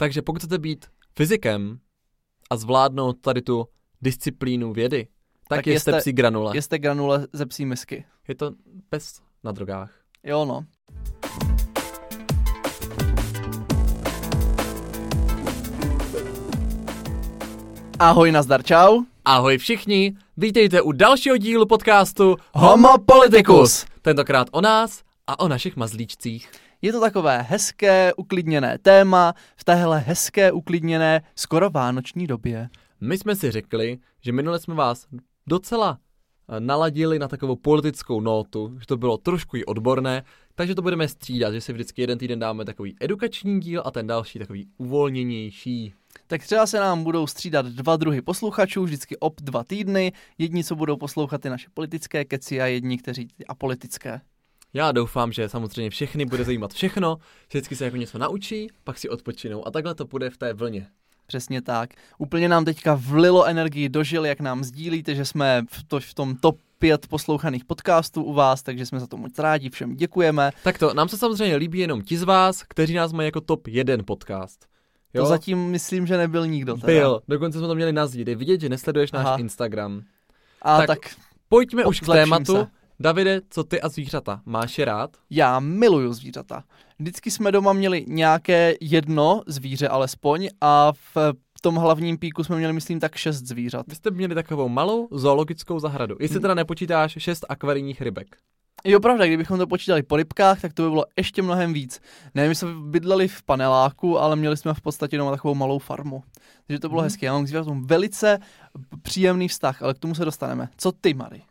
Takže pokud chcete být fyzikem a zvládnout tady tu disciplínu vědy, tak, tak jeste, jeste psí granule. Jeste granule ze psí misky. Je to pes na drogách. Jo no. Ahoj, nazdar, čau. Ahoj všichni, vítejte u dalšího dílu podcastu Homo Politicus. Tentokrát o nás a o našich mazlíčcích. Je to takové hezké, uklidněné téma v téhle hezké, uklidněné, skoro vánoční době. My jsme si řekli, že minule jsme vás docela eh, naladili na takovou politickou notu, že to bylo trošku i odborné, takže to budeme střídat, že si vždycky jeden týden dáme takový edukační díl a ten další takový uvolněnější. Tak třeba se nám budou střídat dva druhy posluchačů, vždycky ob dva týdny, jedni, co budou poslouchat ty naše politické keci a jedni, kteří ty apolitické. Já doufám, že samozřejmě všechny bude zajímat všechno, vždycky se jako něco naučí, pak si odpočinou a takhle to bude v té vlně. Přesně tak. Úplně nám teďka vlilo energii do žil, jak nám sdílíte, že jsme v, to, v tom top pět poslouchaných podcastů u vás, takže jsme za to moc rádi, všem děkujeme. Tak to, nám se samozřejmě líbí jenom ti z vás, kteří nás mají jako top jeden podcast. Jo? To zatím myslím, že nebyl nikdo. Teda. Byl, dokonce jsme to měli na zdi. vidět, že nesleduješ Aha. náš Instagram. A tak, tak pojďme už k tématu. Se. Davide, co ty a zvířata? Máš je rád? Já miluju zvířata. Vždycky jsme doma měli nějaké jedno zvíře alespoň a v tom hlavním píku jsme měli, myslím, tak šest zvířat. Vy jste měli takovou malou zoologickou zahradu. Jestli hmm. teda nepočítáš šest akvarijních rybek. Jo, pravda, kdybychom to počítali po rybkách, tak to by bylo ještě mnohem víc. Ne, my jsme bydleli v paneláku, ale měli jsme v podstatě jenom takovou malou farmu. Takže to bylo hmm. hezké. Já mám k zvířatům velice příjemný vztah, ale k tomu se dostaneme. Co ty, Mary?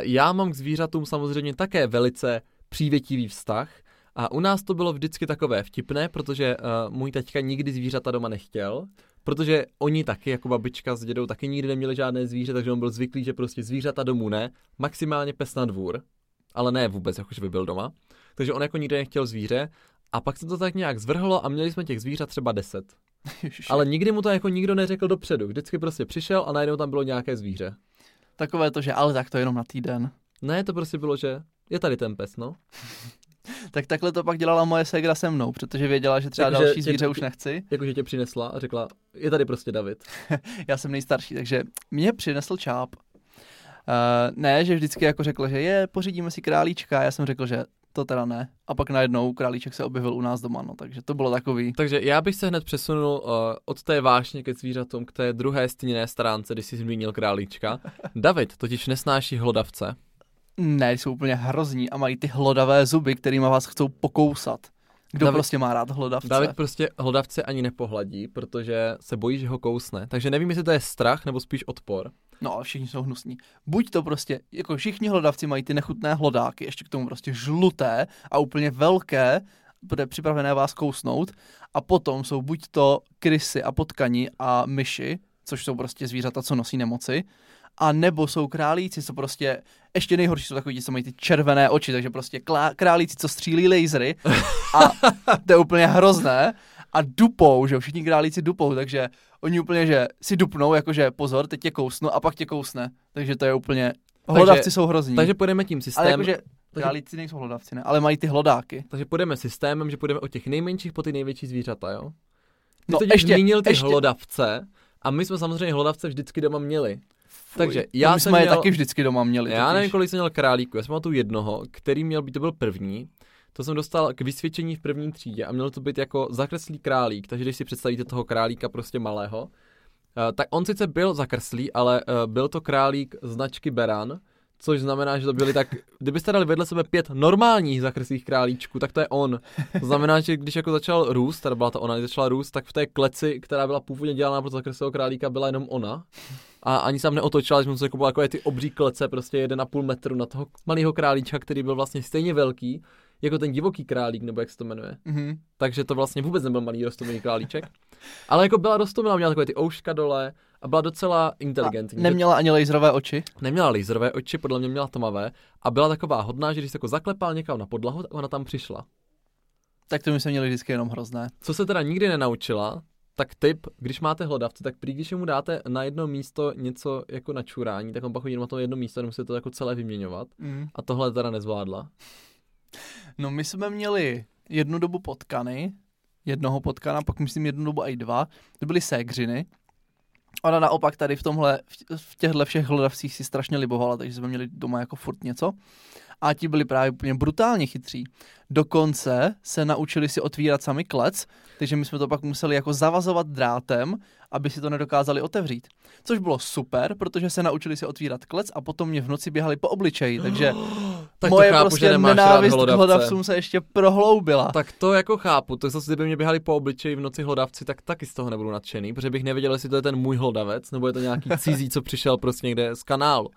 Já mám k zvířatům samozřejmě také velice přívětivý vztah. A u nás to bylo vždycky takové vtipné, protože uh, můj taťka nikdy zvířata doma nechtěl, protože oni taky, jako babička s dědou, taky nikdy neměli žádné zvíře, takže on byl zvyklý, že prostě zvířata domů ne, maximálně pes na dvůr, ale ne vůbec, jakože by byl doma. Takže on jako nikdy nechtěl zvíře a pak se to tak nějak zvrhlo a měli jsme těch zvířat třeba deset. Ale nikdy mu to jako nikdo neřekl dopředu. Vždycky prostě přišel a najednou tam bylo nějaké zvíře. Takové to, že ale tak to jenom na týden. Ne, to prostě bylo, že je tady ten pes, no. tak takhle to pak dělala moje segra se mnou, protože věděla, že třeba jako, další zvíře tě, už nechci. Jakože tě přinesla a řekla, je tady prostě David. Já jsem nejstarší, takže mě přinesl čáp. Uh, ne, že vždycky jako řekl, že je, pořídíme si králíčka, já jsem řekl, že to teda ne. A pak najednou králíček se objevil u nás doma, no, takže to bylo takový. Takže já bych se hned přesunul uh, od té vášně ke zvířatům k té druhé stěněné stránce, když jsi zmínil králíčka. David totiž nesnáší hlodavce. Ne, jsou úplně hrozní a mají ty hlodavé zuby, kterými vás chcou pokousat. Kdo David, prostě má rád hlodavce? David prostě hlodavce ani nepohladí, protože se bojí, že ho kousne. Takže nevím, jestli to je strach nebo spíš odpor. No, ale všichni jsou hnusní. Buď to prostě, jako všichni hlodavci mají ty nechutné hlodáky, ještě k tomu prostě žluté a úplně velké, bude připravené vás kousnout. A potom jsou buď to krysy a potkani a myši, což jsou prostě zvířata, co nosí nemoci, a nebo jsou králíci, co prostě, ještě nejhorší jsou takový, co mají ty červené oči, takže prostě klá, králíci, co střílí lasery a to je úplně hrozné a dupou, že všichni králíci dupou, takže oni úplně, že si dupnou, jakože pozor, teď tě kousnu a pak tě kousne, takže to je úplně, hlodavci takže, jsou hrozní. Takže půjdeme tím systémem. Ale jakože, králíci nejsou hlodavci, ne, ale mají ty hlodáky. Takže půjdeme systémem, že půjdeme od těch nejmenších po ty největší zvířata, jo? Ty no, ještě, zmínil ty ještě. hlodavce a my jsme samozřejmě hlodavce vždycky doma měli. Takže já my jsem jsme měl, je taky vždycky doma měli. Já nevím, kolik jsem měl králíku, já jsem měl tu jednoho, který měl být, to byl první, to jsem dostal k vysvědčení v první třídě a mělo to být jako zakreslý králík, takže když si představíte toho králíka prostě malého, uh, tak on sice byl zakreslý, ale uh, byl to králík značky Beran, což znamená, že to byly tak, kdybyste dali vedle sebe pět normálních zakreslých králíčků, tak to je on. To znamená, že když jako začal růst, teda byla to ona, když začala růst, tak v té kleci, která byla původně dělaná pro zakreslého králíka, byla jenom ona a ani se neotočila, že jsme se kupovali jako ty obří klece, prostě 1,5 metru na toho malého králíčka, který byl vlastně stejně velký, jako ten divoký králík, nebo jak se to jmenuje. Mm-hmm. Takže to vlastně vůbec nebyl malý rostomilý králíček. Ale jako byla rostomilá, měla takové ty ouška dole a byla docela inteligentní. A neměla ani laserové oči? Neměla laserové oči, podle mě měla tmavé a byla taková hodná, že když se jako zaklepal někam na podlahu, tak ona tam přišla. Tak to my jsme měli vždycky jenom hrozné. Co se teda nikdy nenaučila, tak tip, když máte hlodavce, tak prý, když mu dáte na jedno místo něco jako na čurání, tak on pak chodí na to jedno místo a musíte to jako celé vyměňovat. Mm. A tohle teda nezvládla. No my jsme měli jednu dobu potkany, jednoho potkana, pak myslím jednu dobu i dva, to byly ségřiny. Ona naopak tady v tomhle, v- těchto všech hlodavcích si strašně libovala, takže jsme měli doma jako furt něco. A ti byli právě úplně brutálně chytří. Dokonce se naučili si otvírat sami klec, takže my jsme to pak museli jako zavazovat drátem, aby si to nedokázali otevřít. Což bylo super, protože se naučili si otvírat klec a potom mě v noci běhali po obličeji, takže Tak moje chápu, prostě nenávist k hlodavcům se ještě prohloubila. Tak to jako chápu, to zase, kdyby mě běhali po obličeji v noci hlodavci, tak taky z toho nebudu nadšený, protože bych nevěděl, jestli to je ten můj hlodavec, nebo je to nějaký cizí, co přišel prostě někde z kanálu.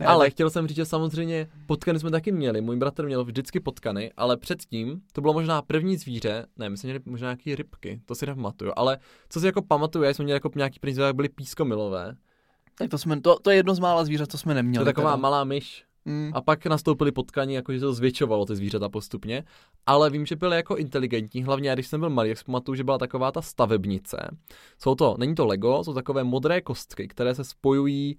Ne, ale tak- chtěl jsem říct, že samozřejmě potkany jsme taky měli. Můj bratr měl vždycky potkany, ale předtím to bylo možná první zvíře, ne, my jsme měli možná nějaký rybky, to si nepamatuju, ale co si jako pamatuju, já jsme měli jako nějaký první zvíře, byly pískomilové. Tak to, jsme, to, to je jedno z mála zvířat, co jsme To neměli. je taková teda. malá myš. Mm. A pak nastoupili potkani, jakože to zvětšovalo ty zvířata postupně. Ale vím, že byly jako inteligentní, hlavně já, když jsem byl malý, jak pamatuju, že byla taková ta stavebnice. Jsou to, není to Lego, jsou takové modré kostky, které se spojují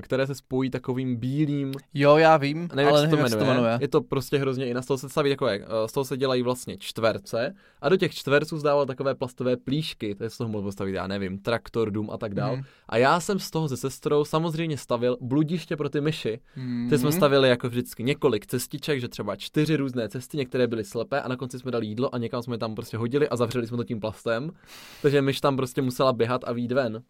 které se spojí takovým bílým, Jo, já vím, nevím, ale jak nevím, se jmenuje. to jmenuje. Je to prostě hrozně i na toho se staví eh, z toho se dělají vlastně čtverce a do těch čtverců zdával takové plastové plíšky, to je z toho mohl postavit, já nevím, traktor, dům a tak dál. Mhm. A já jsem z toho se sestrou samozřejmě stavil bludiště pro ty myši. Mm. Ty jsme stavili jako vždycky několik cestiček, že třeba čtyři různé cesty, některé byly slepé a na konci jsme dali jídlo a někam jsme tam prostě hodili a zavřeli jsme to tím plastem. Takže myš tam prostě musela běhat a výjít ven.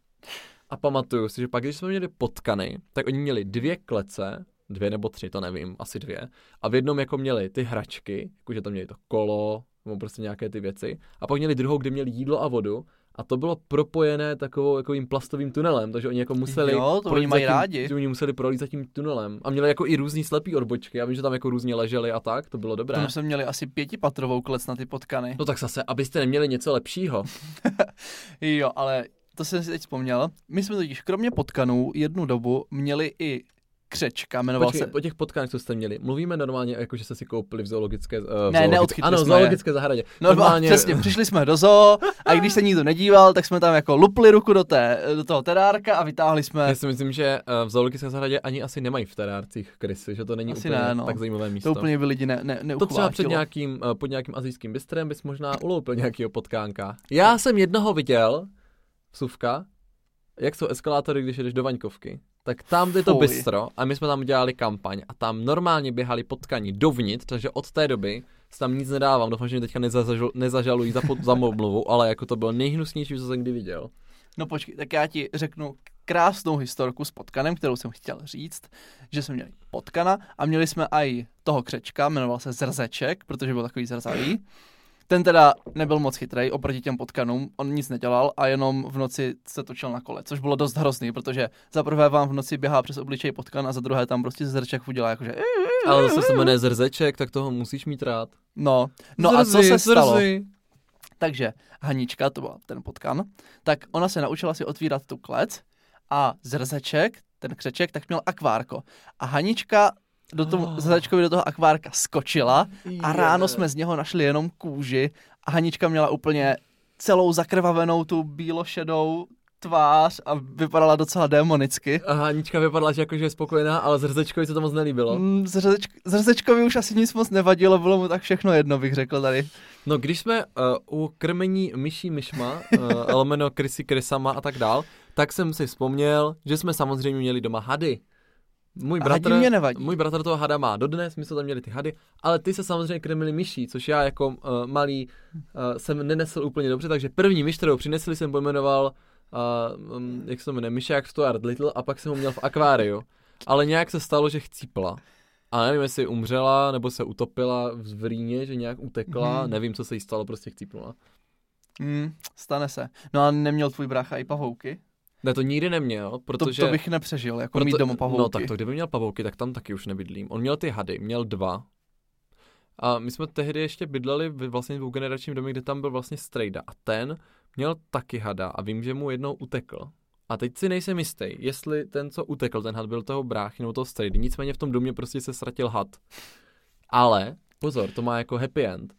A pamatuju si, že pak, když jsme měli potkany, tak oni měli dvě klece, dvě nebo tři, to nevím, asi dvě. A v jednom jako měli ty hračky, jakože tam měli to kolo, nebo prostě nějaké ty věci. A pak měli druhou, kde měli jídlo a vodu. A to bylo propojené takovou takovým plastovým tunelem, takže oni jako museli Jo, to oni mají tím, rádi. že oni museli projít za tím tunelem. A měli jako i různý slepý odbočky. Já vím, že tam jako různě leželi a tak, to bylo dobré. To jsme měli asi pětipatrovou klec na ty potkany. No tak zase, abyste neměli něco lepšího. Jo, ale to jsem si teď vzpomněl. My jsme totiž kromě potkanů jednu dobu měli i křečka, jmenoval Počkej, se... po těch potkanech, co jste měli, mluvíme normálně, jako že jste si koupili v zoologické... Uh, Ne, neodchytli Ano, v jsme je. zoologické zahradě. No normálně... přesně, přišli jsme do zoo a i když se nikdo nedíval, tak jsme tam jako lupli ruku do, té, do toho terárka a vytáhli jsme... Já si myslím, že eh, v zoologické zahradě ani asi nemají v terárcích krysy, že to není Asi úplně ne, no. tak zajímavé místo. To úplně by lidi ne, ne, To třeba před nějakým, eh, pod nějakým azijským bistrem bys možná uloupil nějakého potkánka. Já jsem jednoho viděl, vsuvka, jak jsou eskalátory, když jdeš do Vaňkovky. Tak tam je to Fuj. bistro a my jsme tam dělali kampaň a tam normálně běhali potkaní dovnitř, takže od té doby se tam nic nedávám. Doufám, že mě teďka nezažalu, nezažalují za, pod, za mou mluvu, ale jako to bylo nejhnusnější, co jsem kdy viděl. No počkej, tak já ti řeknu krásnou historku s potkanem, kterou jsem chtěl říct, že jsme měli potkana a měli jsme i toho křečka, jmenoval se Zrzeček, protože byl takový zrzavý. Ten teda nebyl moc chytrý oproti těm potkanům, on nic nedělal a jenom v noci se točil na kole, což bylo dost hrozný, protože za prvé vám v noci běhá přes obličej potkan a za druhé tam prostě zrček udělá jakože Ale zase se jmenuje zrzeček, tak toho musíš mít rád. no. No a co Zrzy, se stalo? zrzy. Takže Hanička, to byl ten potkan, tak ona se naučila si otvírat tu klec a zrzeček, ten křeček, tak měl akvárko. A Hanička do tomu, Oh. zrzečkovi do toho akvárka skočila a ráno jsme z něho našli jenom kůži a Hanička měla úplně celou zakrvavenou tu bílošedou tvář a vypadala docela démonicky. A Hanička vypadala, že jakože je spokojená, ale zrzečkovi se to moc nelíbilo. Mm, Zrzeč, Zrzečkovi už asi nic moc nevadilo, bylo mu tak všechno jedno, bych řekl tady. No když jsme uh, u krmení myší myšma, uh, lomeno krysy krysama a tak dál, tak jsem si vzpomněl, že jsme samozřejmě měli doma hady. Můj bratr, mě nevadí. můj bratr toho hada má dodnes, my jsme tam měli ty hady, ale ty se samozřejmě krmili myší, což já jako uh, malý uh, jsem nenesl úplně dobře, takže první myš, kterou přinesli, jsem pojmenoval, uh, um, jak se to jmenuje, myšák Stuart Little a pak jsem ho měl v akváriu. Ale nějak se stalo, že chcípla. A nevím, jestli umřela, nebo se utopila v Rýně, že nějak utekla, Mhm. nevím, co se jí stalo, prostě chcípnula. Mm, stane se. No a neměl tvůj brácha i pavouky? Ne, to nikdy neměl, protože... To, to bych nepřežil, jako mít doma pavouky. No tak to, kdyby měl pavouky, tak tam taky už nebydlím. On měl ty hady, měl dva. A my jsme tehdy ještě bydleli v vlastně v generačním domě, kde tam byl vlastně strejda. A ten měl taky hada a vím, že mu jednou utekl. A teď si nejsem jistý, jestli ten, co utekl, ten had byl toho bráchy nebo toho strejdy. Nicméně v tom domě prostě se ztratil had. Ale, pozor, to má jako happy end.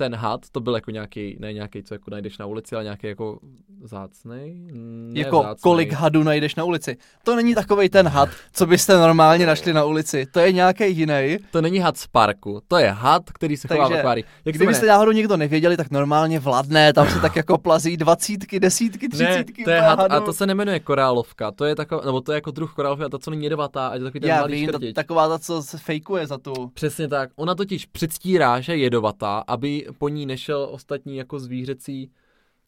Ten had, to byl jako nějaký, ne nějaký, co jako najdeš na ulici, ale nějaký jako zácnej? Ne jako vzácnej. kolik hadů najdeš na ulici. To není takový ten had, co byste normálně našli na ulici. To je nějaký jiný. To není had z parku, to je had, který se chová v akvárii. Jak se Kdybyste náhodou někdo nevěděli, tak normálně vladne, tam se tak jako plazí dvacítky, desítky, Ne, třicítky. to je had, a to se nemenuje korálovka, to je taková, nebo to je jako druh korálovky, a to, co není jedovatá, a je to takový ten Já malý vím, ta, taková ta, co se fejkuje za tu. Přesně tak. Ona totiž předstírá, že je jedovatá, aby po ní nešel ostatní jako zvířecí.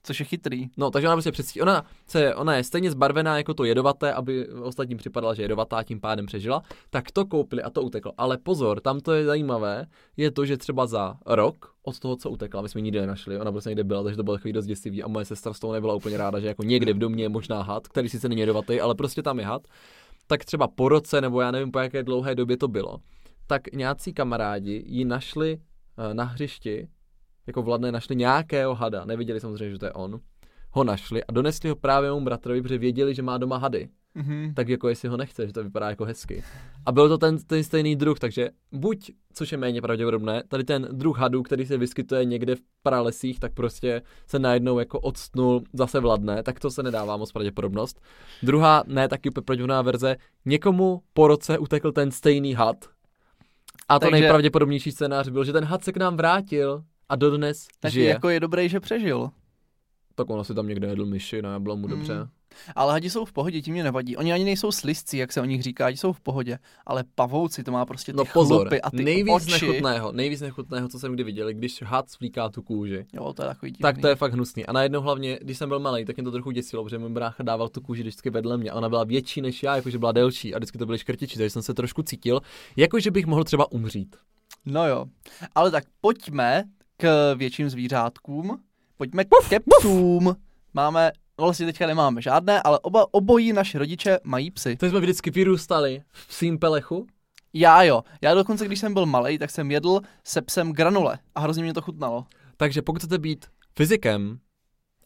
Což je chytrý. No, takže ona prostě předstírá. Ona, se, ona je stejně zbarvená jako to jedovaté, aby ostatním připadala, že je jedovatá, tím pádem přežila. Tak to koupili a to uteklo. Ale pozor, tam to je zajímavé, je to, že třeba za rok od toho, co utekla, my jsme ji nikdy nenašli, ona prostě někde byla, takže to bylo takový dost děsivý a moje sestra z toho nebyla úplně ráda, že jako někde v domě je možná had, který sice není jedovatý, ale prostě tam je had. Tak třeba po roce, nebo já nevím po jaké dlouhé době to bylo, tak nějací kamarádi ji našli eh, na hřišti, jako vladné našli nějakého hada, neviděli samozřejmě, že to je on, ho našli a donesli ho právě mému bratrovi, protože věděli, že má doma hady. Mhm. Tak jako jestli ho nechce, že to vypadá jako hezky. A byl to ten, ten stejný druh, takže buď, což je méně pravděpodobné, tady ten druh hadů, který se vyskytuje někde v pralesích, tak prostě se najednou jako odstnul zase vladné, tak to se nedává moc pravděpodobnost. Druhá, ne taky úplně pravděpodobná verze, někomu po roce utekl ten stejný had. A to Takže- nejpravděpodobnější scénář byl, že ten had se k nám vrátil a dodnes Takže žije. jako je dobrý, že přežil. Tak ono si tam někde jedl myši, ne, bylo mu Mm. dobře. Ale hadi jsou v pohodě, tím mě nevadí. Oni ani nejsou slizci, jak se o nich říká, jsou v pohodě. Ale pavouci, to má prostě ty No pozor, a ty nejvíc oči. nechutného, nejvíc nechutného, co jsem kdy viděl, když had svlíká tu kůži. Jo, to je takový divný. Tak to je fakt hnusný. A najednou hlavně, když jsem byl malý, tak mě to trochu děsilo, protože můj brácha dával tu kůži vždycky vedle mě a ona byla větší než já, jakože byla delší a vždycky to byly škrtiči, takže jsem se trošku cítil, jakože bych mohl třeba umřít. No jo. Ale tak pojďme k větším zvířátkům. Pojďme k kepsům. Máme, no vlastně teďka nemáme žádné, ale oba, obojí naši rodiče mají psy. To jsme vždycky vyrůstali v psím pelechu. Já jo. Já dokonce, když jsem byl malý, tak jsem jedl se psem granule a hrozně mě to chutnalo. Takže pokud chcete být fyzikem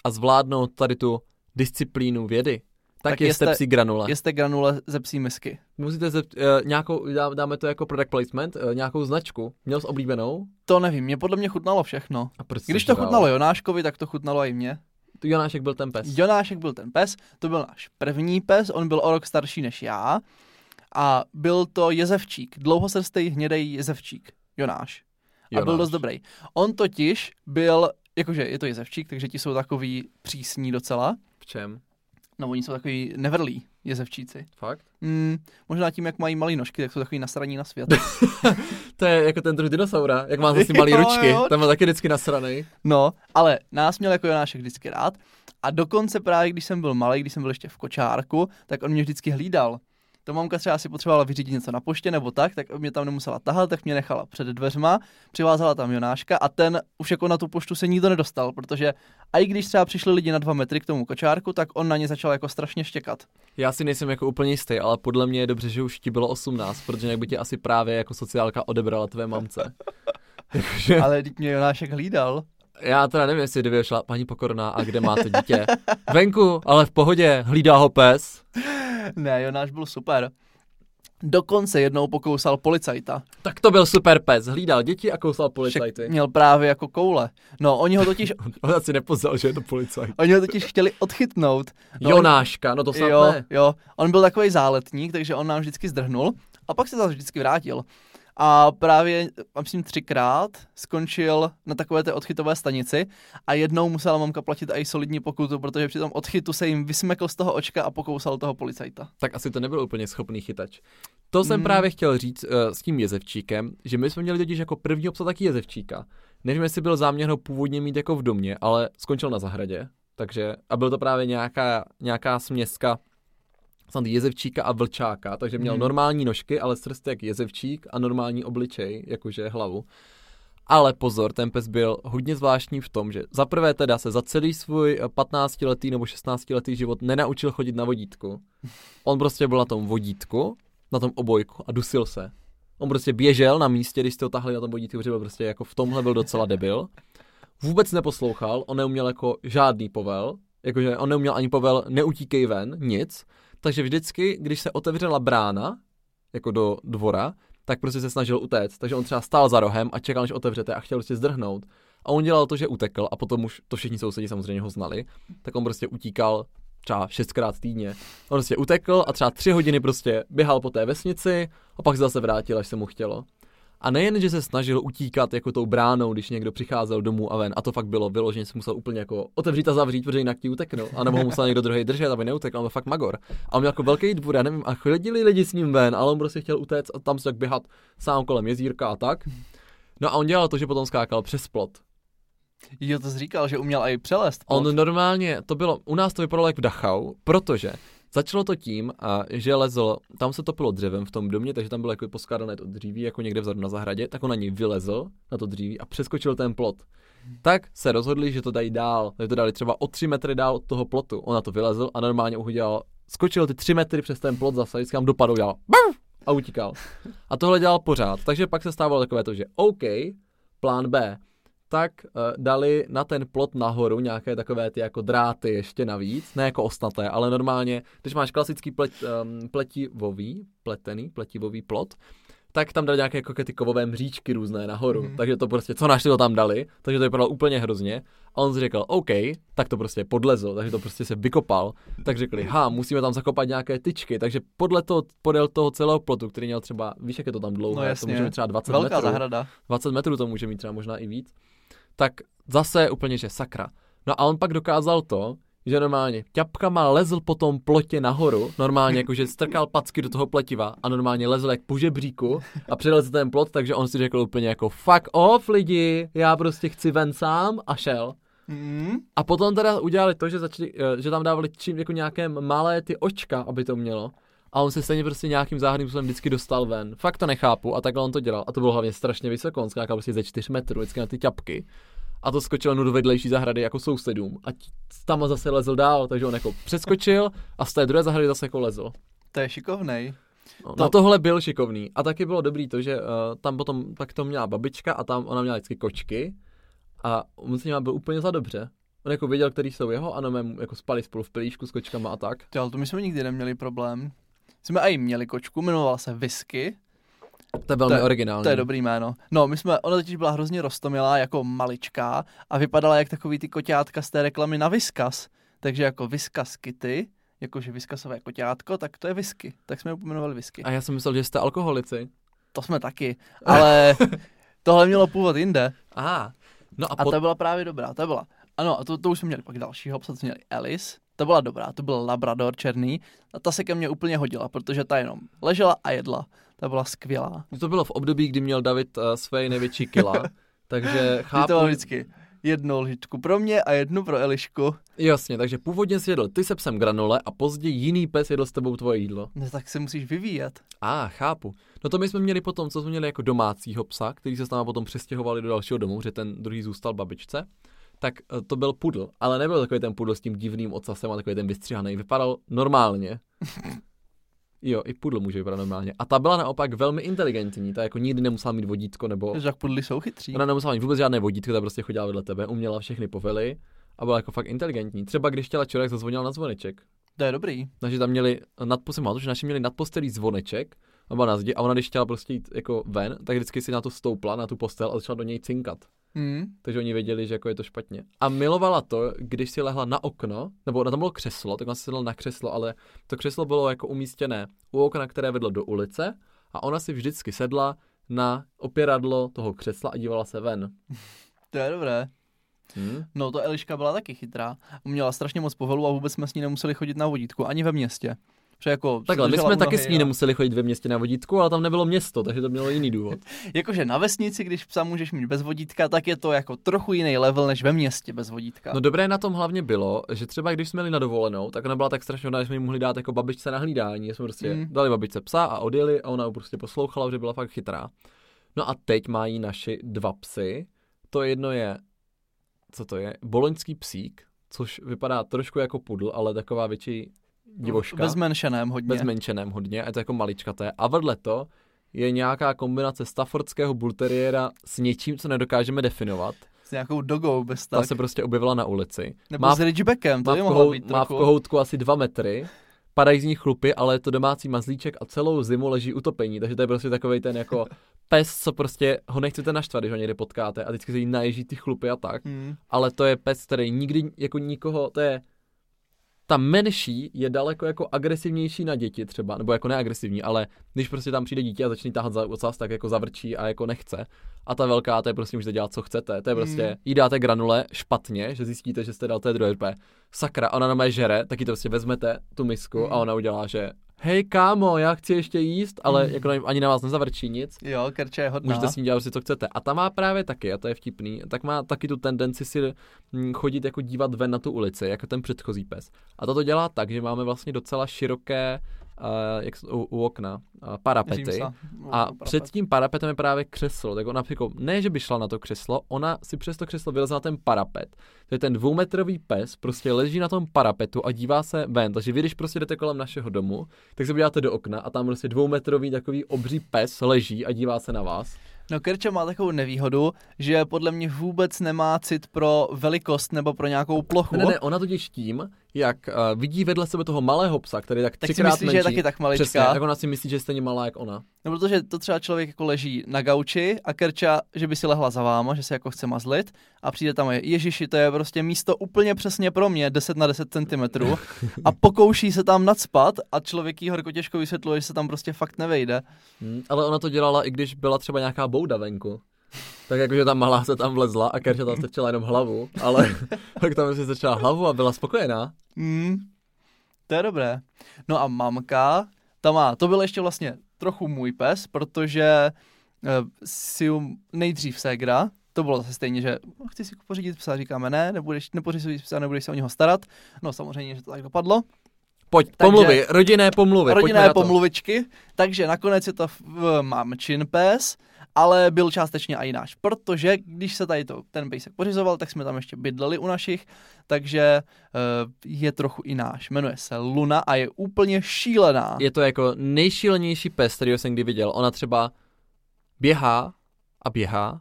a zvládnout tady tu disciplínu vědy, tak, Tak jeste jeste- psí granule. Jeste granule ze psí misky. Musíte se, uh, nějakou, dá- dáme to jako product placement, uh, nějakou značku. Měl jsi oblíbenou? To nevím, mě podle mě chutnalo všechno. A proč Když to žral? chutnalo Jonáškovi, tak to chutnalo i mně. Tu Jonášek byl ten pes. Jonášek byl ten pes, to byl náš první pes, on byl o rok starší než já a byl to jezevčík, dlouhosrstý hnědej jezevčík, Jonáš. A byl Jonáš. dost dobrý. On totiž byl, jakože je to jezevčík, takže ti jsou takový přísní docela, V čem? No oni jsou takový nevrlí jezevčíci. Fakt? Hmm, možná tím, jak mají malý nožky, tak jsou takový nasraní na svět. To je jako ten druh dinosaura, jak má zase malý Jo, ručky, jo. ten byl taky vždycky nasranej. No, ale nás měl jako Jonášek vždycky rád a dokonce právě, když jsem byl malý, když jsem byl ještě v kočárku, tak on mě vždycky hlídal. To mamka třeba si potřebovala vyřídit něco na poště nebo tak, tak mě tam nemusela tahat, tak mě nechala před dveřma, přivázala tam Jonáška a ten už jako na tu poštu se nikdo nedostal, protože a i když třeba přišli lidi na dva metry k tomu kočárku, tak on na ně začal jako strašně štěkat. Já si nejsem jako úplně jistý, ale podle mě je dobře, že už ti bylo 18, protože jinak by tě asi právě jako sociálka odebrala tvé mamce. Ale teď mě Jonášek hlídal. já teda nevím, jestli kdyby šla paní Pokorná a kde máte dítě. Venku, ale v pohodě, hlídá ho pes. Ne, Jonáš byl super. Dokonce jednou pokousal policajta. Tak to byl super pes, hlídal děti a kousal Však policajty. měl právě jako koule. No, oni ho totiž On asi nepoznal, že je to policajt. Oni ho totiž chtěli odchytnout. No, Jonáška, no to snad jo, ne. jo, on byl takový záletník, takže on nám vždycky zdrhnul a pak se zase vždycky vrátil. A právě, myslím, třikrát skončil na takové té odchytové stanici a jednou musela mamka platit i solidní pokutu, protože při tom odchytu se jim vysmekl z toho očka a pokousal toho policajta. tak asi to nebyl úplně schopný chytač. To jsem Mm. právě chtěl říct uh, s tím jezevčíkem, že my jsme měli totiž jako první psa taky jezevčíka. Nevím, jestli byl záměr ho původně mít jako v domě, ale skončil na zahradě. Takže, a byl to právě nějaká, nějaká směska snad jezevčíka a vlčáka, takže měl Mhm. normální nožky, ale srst jak jezevčík a normální obličej, jakože hlavu. Ale pozor, ten pes byl hodně zvláštní v tom, že za prvé teda se za celý svůj eh, 15-letý nebo 16-letý život nenaučil chodit na vodítku. On prostě byl na tom vodítku, na tom obojku a dusil se. On prostě běžel na místě, když jste ho tahli na tom vodítku, protože byl prostě jako v tomhle byl docela debil. Vůbec neposlouchal, on neuměl jako žádný povel, jakože on neuměl ani povel neutíkej ven, nic. Takže vždycky, když se otevřela brána, jako do dvora, tak prostě se snažil utéct. Takže on třeba stál za rohem a čekal, než otevřete a chtěl prostě zdrhnout. A on dělal to, že utekl a potom už to všichni sousedí samozřejmě ho znali, tak on prostě utíkal třeba šestkrát týdně. On prostě utekl a třeba tři hodiny prostě běhal po té vesnici a pak se zase vrátil, až se mu chtělo. A nejen, že se snažil utíkat jako tou bránou, když někdo přicházel domů a ven, a to fakt bylo vyloženě, se musel úplně jako otevřít a zavřít, protože jinak ti uteknul. A nebo ho musel někdo druhý držet, aby neutekl, on byl fakt magor. A on měl jako velký dvůr, já nevím, a chodili lidi s ním ven, ale on prostě chtěl utéct a tam se tak běhat sám kolem jezírka a tak. No a on dělal to, že potom skákal přes plot. Jo, to jsi říkal, že uměl i přelést. On normálně, to bylo, u nás to vypadalo jak v Dachau, protože Začalo to tím, a, že lezl, tam se topilo dřevem v tom domě, takže tam bylo jako poskládané to dříví, jako někde vzadu na zahradě, tak on na ní vylezl, na to dříví a přeskočil ten plot. Tak se rozhodli, že to dají dál, že to dali třeba o tři metry dál od toho plotu. On na to vylezl a normálně udělal, skočil ty tři metry přes ten plot zase, vždycky tam dopadl, dělal a utíkal. A tohle dělal pořád. Takže pak se stávalo takové to, že OK, plán B, tak uh, dali na ten plot nahoru nějaké takové ty jako dráty ještě navíc, ne jako osnaté, ale normálně, když máš klasický plet, um, pletivový, pletený, pletivový plot, tak tam dali nějaké jako ty kovové mříčky různé nahoru. Mm. Takže to prostě, co našli, to tam dali, takže to vypadalo úplně hrozně. A on si řekl, OK, tak to prostě podlezl, takže to prostě se vykopal. Tak řekli, ha, musíme tam zakopat nějaké tyčky, takže podle toho, podél toho celého plotu, který měl třeba, víš, jak je to tam dlouhé, no jasně. to může mít třeba 20 Velká metrů. zahrada. 20 metrů to může mít třeba možná i víc tak zase úplně, že sakra. No a on pak dokázal to, že normálně ťapkama lezl po tom plotě nahoru, normálně jakože strkal packy do toho pletiva a normálně lezl jak po žebříku a přilezl ten plot, takže on si řekl úplně jako fuck off lidi, já prostě chci ven sám a šel. Mm. A potom teda udělali to, že, začali, eh, že tam dávali čím jako nějaké malé ty očka, aby to mělo. A on se stejně prostě nějakým záhadným způsobem vždycky dostal ven. Fakt to nechápu a takhle on to dělal. A to bylo hlavně strašně vysoko, on skákal prostě ze 4 metrů vždycky na ty ťapky. A to skočil jen do vedlejší zahrady jako sousedům. A tam zase lezl dál, takže on jako přeskočil a z té druhé zahrady zase jako lezl. To je šikovnej. No, to... Na tohle byl šikovný. A taky bylo dobrý to, že uh, tam potom tak to měla babička a tam ona měla vždycky kočky a on s nimi byl úplně za dobře. On jako věděl, který jsou jeho a no, jako spali spolu v pelíšku s kočkama a tak. To, ale to my jsme nikdy neměli problém jsme i měli kočku, jmenovala se Whisky. To je velmi to, originální. To je dobrý jméno. No, my jsme, ona totiž byla hrozně rostomilá jako maličká a vypadala jak takový ty koťátka z té reklamy na Whiskas. Takže jako Whiskas Kitty, jakože Whiskasové koťátko, tak to je whisky. Tak jsme ji pojmenovali whisky. A já jsem myslel, že jste alkoholici. To jsme taky, ale tohle mělo původ jinde. Aha. No a, a pot... ta byla právě dobrá, ta byla. Ano, a to, to už jsme měli pak dalšího psa, jsme měli Alice, ta byla dobrá, to byl Labrador černý a ta se ke mně úplně hodila, protože ta jenom ležela a jedla. Ta byla skvělá. To bylo v období, kdy měl David uh, své největší kila, takže chápu... To vždycky jednu lžičku pro mě a jednu pro Elišku. Jasně, takže původně si jedl ty se psem granole a později jiný pes jedl s tebou tvoje jídlo. No tak se musíš vyvíjet. A, ah, chápu. No to my jsme měli potom, co jsme měli jako domácího psa, který se s náma potom přestěhovali do dalšího domu, že ten druhý zůstal babičce tak eh, to byl pudl, ale nebyl takový ten pudl s tím divným ocasem a takový ten vystřihaný. Vypadal normálně. Jo, i pudl může vypadat normálně. A ta byla naopak velmi inteligentní, ta jako nikdy nemusela mít vodítko nebo... Jak pudly jsou chytří. Ona nemusela mít vůbec žádné vodítko, ta prostě chodila vedle tebe, uměla všechny povely a byla jako fakt inteligentní. Třeba když chtěla člověk, zazvonil na zvoneček. To je dobrý. Takže tam měli nad posem, že naši měli nad postelí zvoneček, a na zdi, a ona když chtěla prostě jít jako ven, tak vždycky si na to stoupla, na tu postel a začala do něj cinkat. Hmm. Takže oni věděli, že jako je to špatně. A milovala to, když si lehla na okno, nebo na tam bylo křeslo, tak ona si sedla na křeslo, ale to křeslo bylo jako umístěné u okna, které vedlo do ulice a ona si vždycky sedla na opěradlo toho křesla a dívala se ven. To je dobré. Hmm. No to Eliška byla taky chytrá. Měla strašně moc povelu a vůbec jsme s ní nemuseli chodit na vodítku, ani ve městě. Že jako Takhle, my jsme taky s ní nemuseli chodit ve městě na vodítku, ale tam nebylo město, takže to mělo jiný důvod. Jakože na vesnici, když psa můžeš mít bez vodítka, tak je to jako trochu jiný level než ve městě bez vodítka. No dobré na tom hlavně bylo, že třeba když jsme jeli na dovolenou, tak ona byla tak strašně že jsme jí mohli dát jako babičce na hlídání. Jsme prostě mm. dali babičce psa a odjeli a ona prostě poslouchala, že byla fakt chytrá. No a teď mají naši dva psy. To jedno je, co to je, boloňský psík, což vypadá trošku jako pudl, ale taková větší divoška. Bezmenšeném hodně. Bezmenšeném hodně, a je to jako maličkaté. A vedle to je nějaká kombinace staffordského bulteriéra s něčím, co nedokážeme definovat. S nějakou dogou bez tak. Ta se prostě objevila na ulici. Nebo má, s ridgebackem, to má, v kohout, být má v kohoutku asi dva metry, padají z nich chlupy, ale je to domácí mazlíček a celou zimu leží utopení, takže to je prostě takový ten jako pes, co prostě ho nechcete naštvat, když ho někde potkáte a vždycky se jí naježí ty chlupy a tak, Hmm. ale to je pes, který nikdy jako nikoho, to je ta menší je daleko jako agresivnější na děti třeba, nebo jako neagresivní, ale když prostě tam přijde dítě a začne tahat za ocas, tak jako zavrčí a jako nechce. A ta velká, to je prostě můžete dělat, co chcete. To je prostě, Mm. jí dáte granule špatně, že zjistíte, že jste dal té druhé úplně, sakra, ona na mé žere, tak jí to prostě vezmete, tu misku, Mm. a ona udělá, že hej kámo, já chci ještě jíst, ale Mm. jako ani na vás nezavrčí nic. Jo, Kerča je hodná. Můžete s ní dělat prostě, co chcete. A ta má právě taky, a to je vtipný, tak má taky tu tendenci si mm, chodit jako dívat ven na tu ulici, jako ten předchozí pes. A to dělá tak, že máme vlastně docela široké uh, jak, u, u okna uh, parapety. Římsa. A No, před tím parapetem je právě křeslo. Tak ona jako, ne, že by šla na to křeslo, ona si přes to křeslo vyleze na ten parapet. To je ten dvoumetrový pes, prostě leží na tom parapetu a dívá se ven. Takže vy, když prostě jdete kolem našeho domu, tak se podíváte do okna a tam prostě dvoumetrový takový obří pes leží a dívá se na vás. No Kerča má takovou nevýhodu, že podle mě vůbec nemá cit pro velikost nebo pro nějakou plochu. Ne, ne, ne, ona totiž tím, jak uh, vidí vedle sebe toho malého psa, který je tak tak si třikrát myslí, menší, že je taky tak maličká. Přesně, tak ona si myslí, že je stejně malá jak ona. No protože to třeba člověk jako leží na gauči a Kerča, že by si lehla za váma, že se jako chce mazlit a přijde tam je, ježiši, to je prostě místo úplně přesně pro mě, 10 na 10 cm a pokouší se tam nadspat a člověk jí horko těžko vysvětluje, že se tam prostě fakt nevejde. Hmm, ale ona to dělala, i když byla třeba nějaká bouda venku. Tak jakože ta malá se tam vlezla a Kerča tam strčila jenom hlavu, ale tak tam si strčila hlavu a byla spokojená. Mm, to je dobré. No a mamka, ta má, to byl ještě vlastně trochu můj pes, protože eh, si nejdřív ségra, to bylo zase stejně, že "No, chci si pořídit psa, říkáme ne, nebudeš, nepořídíš si psa, nebudeš se o něho starat. No samozřejmě, že to tak dopadlo. Pojď, Takže- pomluvy, rodinné pomluvy. Rodinné pomluvičky, takže nakonec je to v, mamčin pes, ale byl částečně i náš, protože když se tady to, ten pejsek pořizoval, tak jsme tam ještě bydleli u našich, takže uh, je trochu i náš. Jmenuje se Luna a je úplně šílená. Je to jako nejšílenější pes, kterýho jsem kdy viděl. Ona třeba běhá a běhá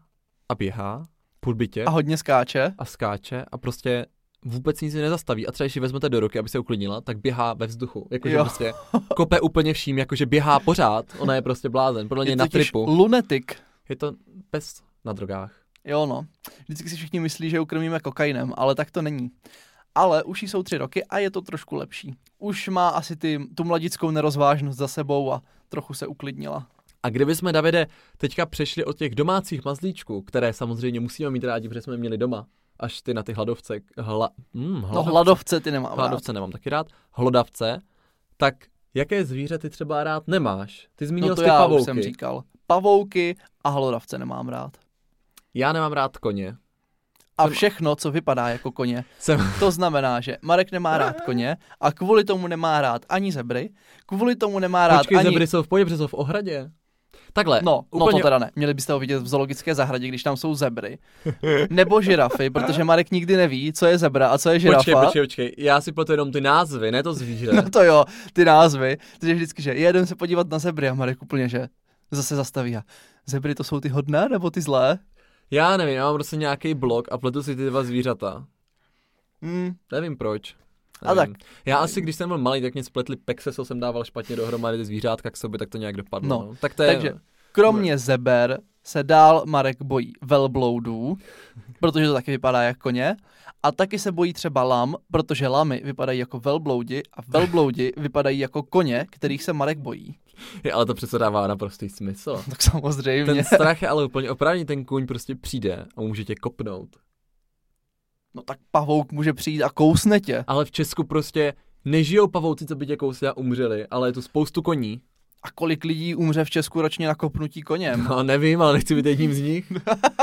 a běhá po bytě A hodně skáče. a skáče a prostě vůbec nic nezastaví. A třeba když ji vezmete do ruky, aby se uklidnila, tak běhá ve vzduchu. Jakože prostě kope úplně vším, jakože běhá pořád. Ona je prostě blázen. Podle mě Je na tripu. lunetik. Je to pes na drogách. Jo no. Vždycky si všichni myslí, že ji krmíme kokainem, ale tak to není. Ale už jí jsou tři roky a je to trošku lepší. Už má asi ty, tu mladickou nerozvážnost za sebou a trochu se uklidnila. A kdyby jsme, Davide, teďka přešli od těch domácích mazlíčků, které samozřejmě musíme mít rádi, protože jsme je měli doma, až ty na ty hladovce, hla, mm, No hladovce, hladovce ty nemám rád. hladovce nemám taky rád, hlodavce, tak jaké zvíře ty třeba rád nemáš? Ty zmínil No to ty já pavouky. už jsem říkal. Pavouky a hlodavce nemám rád. Já nemám rád koně. A všechno, co vypadá jako koně. Jsem, To znamená, že Marek nemá rád koně a kvůli tomu nemá rád ani zebry, kvůli tomu nemá rád počkej, ani... zebry jsou v pohodě, protože jsou v ohradě. Takhle, No, no úplně, to teda ne. Měli byste ho vidět v zoologické zahradě, když tam jsou zebry. Nebo žirafy, protože Marek nikdy neví, co je zebra a co je žirafa. počkej, počkej, počkej, já si pletu jenom ty názvy, ne to zvíře. No to jo, ty názvy. Takže vždycky, že jedem se podívat na zebry a Marek úplně, že zase zastaví a zebry to jsou ty hodné nebo ty zlé? Já nevím, já mám prostě nějaký blok a pletu si ty dva zvířata. Hmm, Nevím proč. A Nevím. Já asi, když jsem byl malý, tak mě spletli pekse, co jsem dával špatně dohromady ty zvířátka k sobě, tak to nějak dopadlo. No, No. Tak to je, takže kromě zeber se dál Marek bojí velbloudů, protože to taky vypadá jako koně. A taky se bojí třeba lam, protože lamy vypadají jako velbloudi a velbloudi vypadají jako koně, kterých se Marek bojí. Je, ale to přece dává naprostý smysl. Tak samozřejmě. Ten strach je ale úplně oprávně, ten kůň prostě přijde a může tě kopnout. No tak pavouk může přijít a kousne tě. Ale v Česku prostě nežijou pavouci, co by tě kousli a umřeli, ale je tu spoustu koní. A kolik lidí umře v Česku ročně na kopnutí koněm? No nevím, ale nechci být jedním z nich.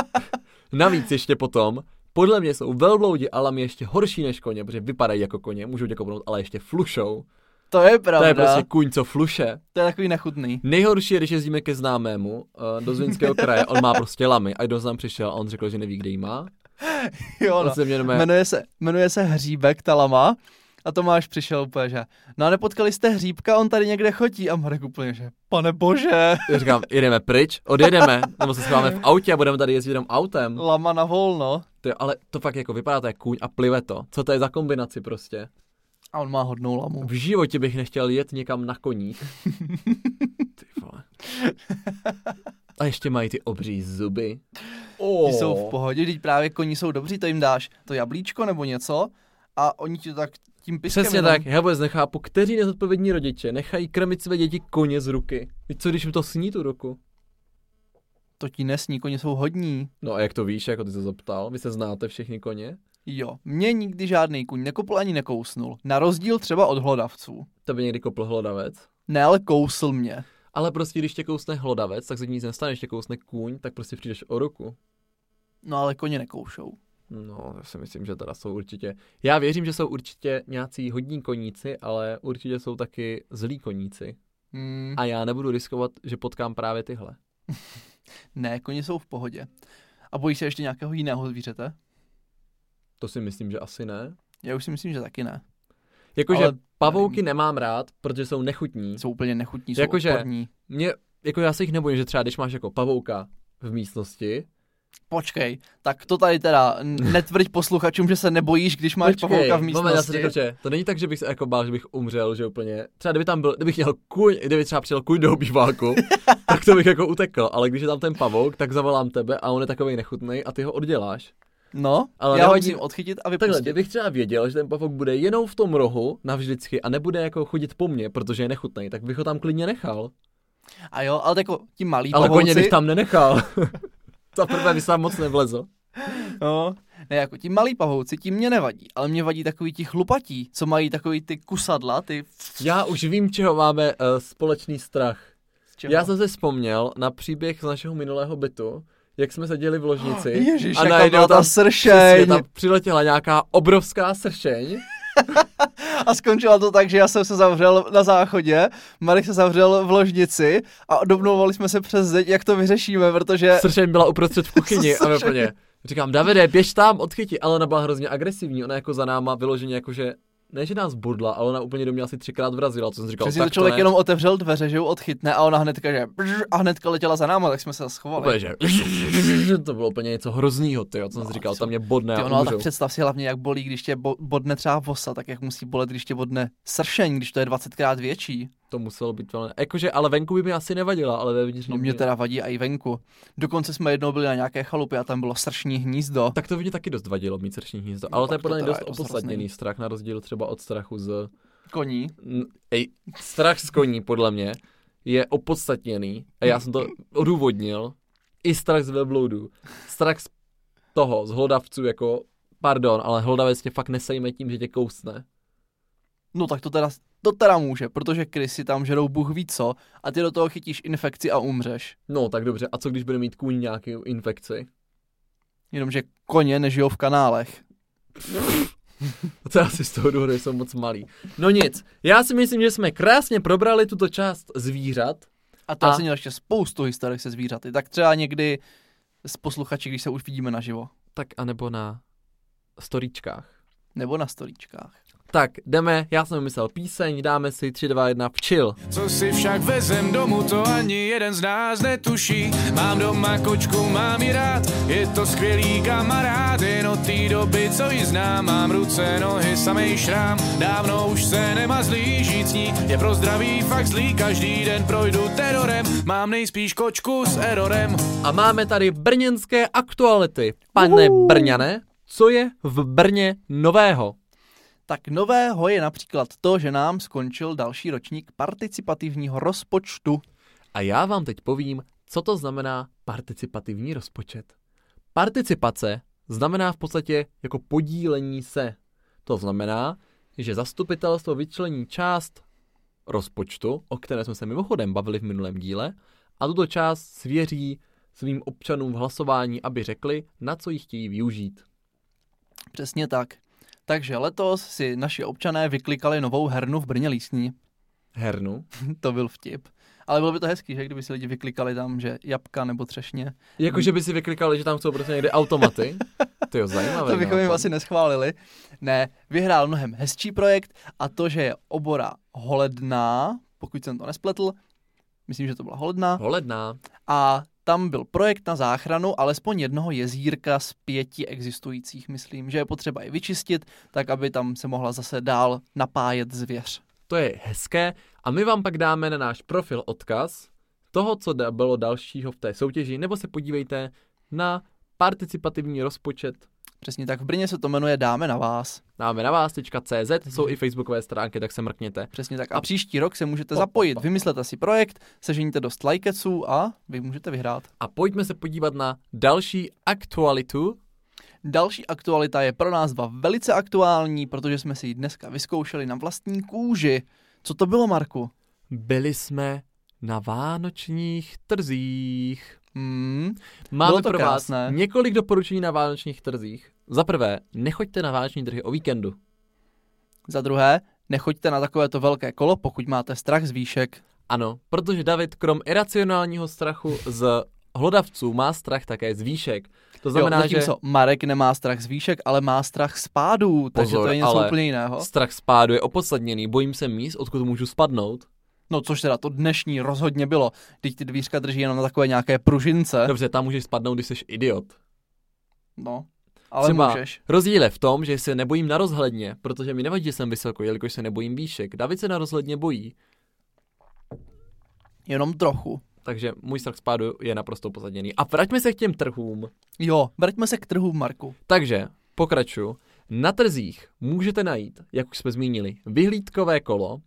Navíc ještě potom, podle mě jsou velbloudi a lamy ještě horší než koně, protože vypadají jako koně, můžou tě kopnout, ale ještě flušou. To je pravda. To je prostě kůň, co fluše. to je takový nechutný. Nejhorší je, když jezdíme ke známému uh, do Zlínského kraje, on má prostě lamy a kdo nám přišel a on řekl, že neví, kde jí má. Jo, no. se mě jenom Jmenuje se, jmenuje se Hříbek Talama a Tomáš přišel úplně, že no a nepotkali jste Hříbka, on tady někde chodí a Marek úplně, že pane bože, Já říkám, jedeme pryč, odjedeme, nebo se schováme v autě a budeme tady jezdit jenom autem. lama na volno. To, ale to fakt jako vypadá to jak kůň a plive to. Co to je za kombinaci prostě? A on má hodnou lamu. V životě bych nechtěl jet někam na koních. Ty vole. A ještě mají ty obří zuby. Oh. Ty jsou v pohodě, když právě koní jsou dobří, to jim dáš to jablíčko nebo něco a oni ti to tak tím piskem Přesně jenom... tak, já vůbec nechápu, kteří nezodpovědní rodiče nechají krmit své děti koně z ruky. Víš co, když mi to sní tu ruku? To ti nesní, koně jsou hodní. No a jak to víš, jako ty se zeptal? Vy se znáte všichni koně? Jo, mě nikdy žádný kuň nekopl ani nekousnul. Na rozdíl třeba od hlodavců. To by někdy kopl hlodavec. Ne, ale kousl mě. Ale prostě, když tě kousne hlodavec, tak se nic nestane, když tě kousne kůň, tak prostě přijdeš o ruku. No ale koně nekoušou. No, já si myslím, že teda jsou určitě. Já věřím, že jsou určitě nějací hodní koníci, ale určitě jsou taky zlí koníci. Hmm. A já nebudu riskovat, že potkám právě tyhle. Ne, koně jsou v pohodě. A bojíš se ještě nějakého jiného zvířete? To si myslím, že asi ne. Já už si myslím, že taky ne. Jakože pavouky nevím. nemám rád, protože jsou nechutní. Jsou úplně nechutní, jsou Jakože- odporní. Mě, jako já se jich nebojím, že třeba když máš jako pavouka v místnosti, Počkej, tak to tady teda netvrď posluchačům, že se nebojíš, když máš Počkej, pavouka v Moment, já místnosti. řekl, že to není tak, že bych se jako bál, že bych umřel, že úplně, třeba kdyby tam byl, kdybych měl kuň, kdyby třeba přijel kuň do obýváku, tak to bych jako utekl, ale když je tam ten pavouk, tak zavolám tebe a on je takový nechutný a ty ho odděláš. No, Ale já ho musím odchytit a Takhle, vypustit. kdybych třeba věděl, že ten pavouk bude jenom v tom rohu navždycky a nebude jako chodit po mně, protože je nechutný, tak bych ho tam klidně nechal. A jo, ale jako ti malí Ale pavouci, koně bych tam nenechal. Za prvé by se tam moc nevlezl. no, ne, jako ti malí pavouci, ti mě nevadí, ale mě vadí takový ti chlupatí, co mají takový ty kusadla, ty... Já už vím, čeho máme uh, společný strach. čeho? Já jsem si vzpomněl na příběh z našeho minulého bytu, jak jsme seděli v ložnici Ježiš, a najednou ta sršeň. přesně, tam přiletěla nějaká obrovská sršeň. A skončilo to tak, že já jsem se zavřel na záchodě, Marek se zavřel v ložnici a domlouvali jsme se přes zeď, jak to vyřešíme, protože... Sršeň byla uprostřed v kuchyni a úplně, říkám, Davide, běž tam, odchytí, ale ona byla hrozně agresivní, ona jako za náma vyloženě jakože, ne že nás bodla, ale ona úplně do mě asi třikrát vrazila, co jsem říkal, Přesně to člověk ne. jenom otevřel dveře, že ju odchytne a ona hnedka, že a hnedka letěla za náma, tak jsme se schovali. Úplně, že to bylo úplně něco hroznýho, ty, co jsem si říkal, tam mě bodne Ty, a no, ale tak představ si hlavně, jak bolí, když tě bo- bodne třeba vosa, tak jak musí bolet, když tě bodne sršeň, když to je 20krát větší. To muselo být velmi, jakože, ale venku by mi asi nevadila, ale vevnitř No by mě teda vadí i venku. Dokonce jsme jednou byli na nějaké chalupě a tam bylo sršní hnízdo. Tak to by mě taky dost vadilo mít srční hnízdo, No, ale to je podle mě dost opodstatněný strach, na rozdíl třeba od strachu z... Koní. Ej, strach z koní, podle mě, je opodstatněný a já jsem to odůvodnil. I strach z velbloudů. Strach z toho, z hlodavců, jako, pardon, ale hlodavec tě fakt nesejme tím, že tě kousne. No tak to teda, to teda může, protože krysy tam žerou bůh ví co a ty do toho chytíš infekci a umřeš. No, tak dobře, a co když bude mít kůň nějakou infekci? Jenomže koně nežijou v kanálech. To asi z toho důvodu, jsou moc malý. No nic, já si myslím, že jsme krásně probrali tuto část zvířat. A to A- asi měl ještě spoustu historik se zvířaty. Tak třeba někdy s posluchači, když se už vidíme naživo. Tak anebo na storíčkách. Nebo na storíčkách. Tak, jdeme, já jsem myslel píseň, dáme si 3, 2, 1, včil. Co si však vezem domů, to ani jeden z nás netuší. Mám doma kočku, mám ji rád, je to skvělý kamarád. Jen od té doby, co ji znám, mám ruce, nohy, samej šrám. Dávno už se nemazlí, žít s ní je pro zdraví fakt zlý. Každý den projdu terorem, mám nejspíš kočku s erorem. A máme tady brněnské aktuality. Pane Brňane, co je v Brně nového? Tak nového je například to, že nám skončil další ročník participativního rozpočtu. A já vám teď povím, co to znamená participativní rozpočet. Participace znamená v podstatě jako podílení se. To znamená, že zastupitelstvo vyčlení část rozpočtu, o které jsme se mimochodem bavili v minulém díle, a tuto část svěří svým občanům v hlasování, aby řekli, na co ji chtějí využít. Přesně tak. Takže letos si naši občané vyklikali novou hernu v Brně Lísní. Hernu. to byl vtip. Ale bylo by to hezký, že kdyby si lidi vyklikali tam, že jabka nebo třešně. Jakože by si vyklikali, že tam jsou prostě někde automaty. To je zajímavé. to bychom jim nápad. asi neschválili. Ne, vyhrál mnohem hezčí projekt a to, že je obora Holedná, pokud jsem to nespletl, myslím, že to byla Holedná, Holedná. a tam byl projekt na záchranu alespoň jednoho jezírka z pěti existujících, myslím, že je potřeba je vyčistit, tak aby tam se mohla zase dál napájet zvěř. To je hezké a my vám pak dáme na náš profil odkaz, toho, co bylo dalšího v té soutěži, nebo se podívejte na participativní rozpočet Přesně tak, v Brně se to jmenuje Dáme na vás. Dáme na vás.cz, jsou i facebookové stránky, tak se mrkněte. Přesně tak. A příští rok se můžete zapojit. Vymyslete si projekt, seženíte dost lajkeců a vy můžete vyhrát. A pojďme se podívat na další aktualitu. Další aktualita je pro nás dva velice aktuální, protože jsme si ji dneska vyzkoušeli na vlastní kůži. Co to bylo, Marku? Byli jsme na vánočních trzích. Hmm, Máme pro vás krásné. několik doporučení na vánočních trzích. Za prvé, nechoďte na vánoční trhy o víkendu. za druhé, nechoďte na takovéto velké kolo, pokud máte strach z výšek. Ano, protože David krom iracionálního strachu z hlodavců má strach také z výšek. To znamená, jo, že zatímco Marek nemá strach z výšek, ale má strach z pádů, takže to je něco ale úplně jiného. strach z pádu je opodstatněný. Bojím se míst, odkud můžu spadnout. No což teda to dnešní rozhodně bylo. Teď ty dvířka drží jenom na takové nějaké pružince. Dobře, tam můžeš spadnout, když jsi idiot. No, ale Třeba můžeš. Rozdíl je v tom, že se nebojím na rozhledně, protože mi nevadí, že jsem vysoko, jelikož se nebojím výšek. David se na rozhledně bojí, Jenom trochu. takže můj strach z pádu je naprosto pozadněný. A vraťme se k těm trhům. Jo, vraťme se k trhu, Marku. Takže, pokračuju. Na trzích můžete najít, jak už jsme zmínili, vyhlídkové kolo.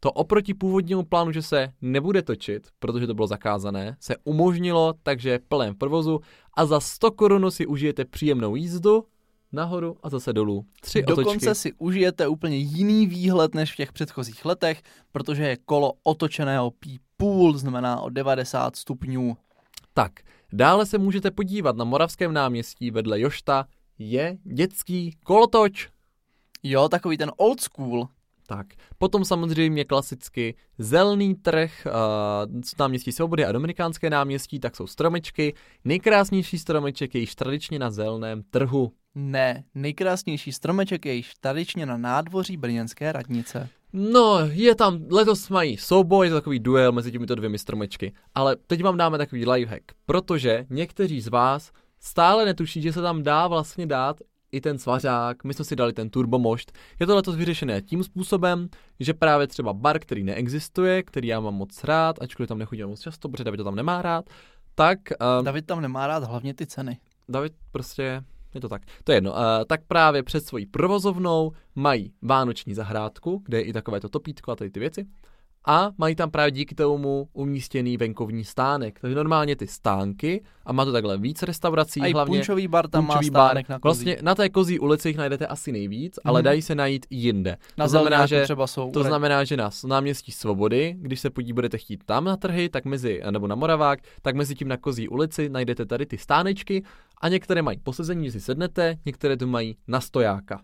To oproti původnímu plánu, že se nebude točit, protože to bylo zakázané, se umožnilo, takže je plném provozu a za 100 korun si užijete příjemnou jízdu nahoru a zase dolů. Tři Dokonce otočky. si užijete úplně jiný výhled než v těch předchozích letech, protože je kolo otočené o pí půl, znamená o 90 stupňů. Tak, dále se můžete podívat na Moravském náměstí vedle Jošta je dětský kolotoč. Jo, takový ten old school. Tak, potom samozřejmě klasicky zelený trh, uh, náměstí Svobody a Dominikánské náměstí, tak jsou stromečky. Nejkrásnější stromeček je již tradičně na zeleném trhu. Ne, nejkrásnější stromeček je již tradičně na nádvoří brněnské radnice. No, je tam, letos mají souboj, je to takový duel mezi těmito dvěmi stromečky. Ale teď vám dáme takový lifehack, protože někteří z vás stále netuší, že se tam dá vlastně dát i ten svařák, my jsme si dali ten turbomošt. Je to letos vyřešené tím způsobem, že právě třeba bar, který neexistuje, který já mám moc rád, ačkoliv tam nechodím moc často, protože David to tam nemá rád, tak uh, David tam nemá rád hlavně ty ceny. David prostě, je to tak, to je jedno, uh, tak právě před svojí provozovnou mají vánoční zahrádku, kde je i takovéto topítko a tady ty věci. A mají tam právě díky tomu umístěný venkovní stánek. Takže normálně ty stánky, a má to takhle víc restaurací, A i hlavně punčový bar tam punčový má stánek na kozí. Vlastně na té kozí ulici jich najdete asi nejvíc, ale Mhm. dají se najít jinde. na to znamená, že třeba jsou. to znamená, že na náměstí Svobody, když se podí budete chtít tam na trhy, tak mezi, nebo na Moravák, tak mezi tím na Kozí ulici najdete tady ty stánečky a některé mají posezení, že si sednete, některé tu mají na stojáka.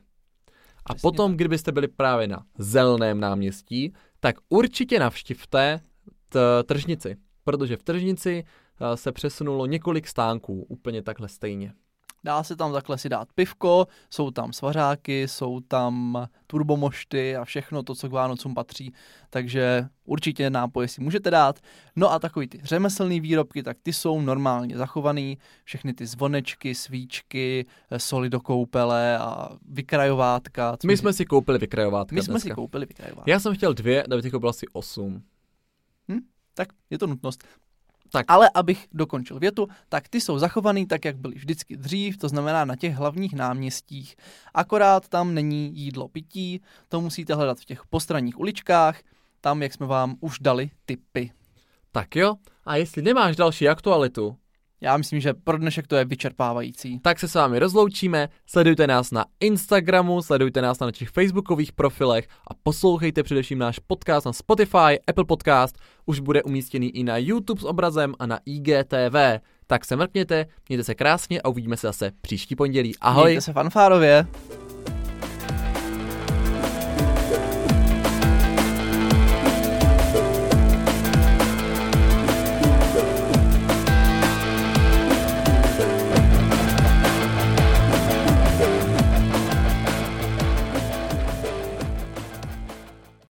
A Přesně potom, kdybyste byli právě na zeleném náměstí, tak určitě navštivte t- tržnici, protože v tržnici eh, se přesunulo několik stánků úplně takhle stejně. Dá se tam takhle si dát pivko, jsou tam svařáky, jsou tam turbomošty a všechno to, co k Vánocům patří, takže určitě nápoje si můžete dát. No a takový ty řemeslné výrobky, tak ty jsou normálně zachovaný, všechny ty zvonečky, svíčky, eh, soli do koupele a vykrajovátka. My jsme si koupili vykrajovátka my jsme si dneska. koupili vykrajovátka. Já jsem chtěl dvě, David koupil asi osm. Tak je to nutnost. Tak. Ale abych dokončil větu, tak ty jsou zachovaný tak, jak byly vždycky dřív, to znamená na těch hlavních náměstích. Akorát tam není jídlo pití, to musíte hledat v těch postranních uličkách, tam, jak jsme vám už dali tipy. Tak jo, a jestli nemáš další aktualitu, Já myslím, že pro dnešek to je vyčerpávající. tak se s vámi rozloučíme, sledujte nás na Instagramu, sledujte nás na našich facebookových profilech a poslouchejte především náš podcast na Spotify, Apple Podcast, už bude umístěný i na YouTube s obrazem a na IGTV. Tak se mrkněte, mějte se krásně a uvidíme se zase příští pondělí. Ahoj! Mějte se fanfárově.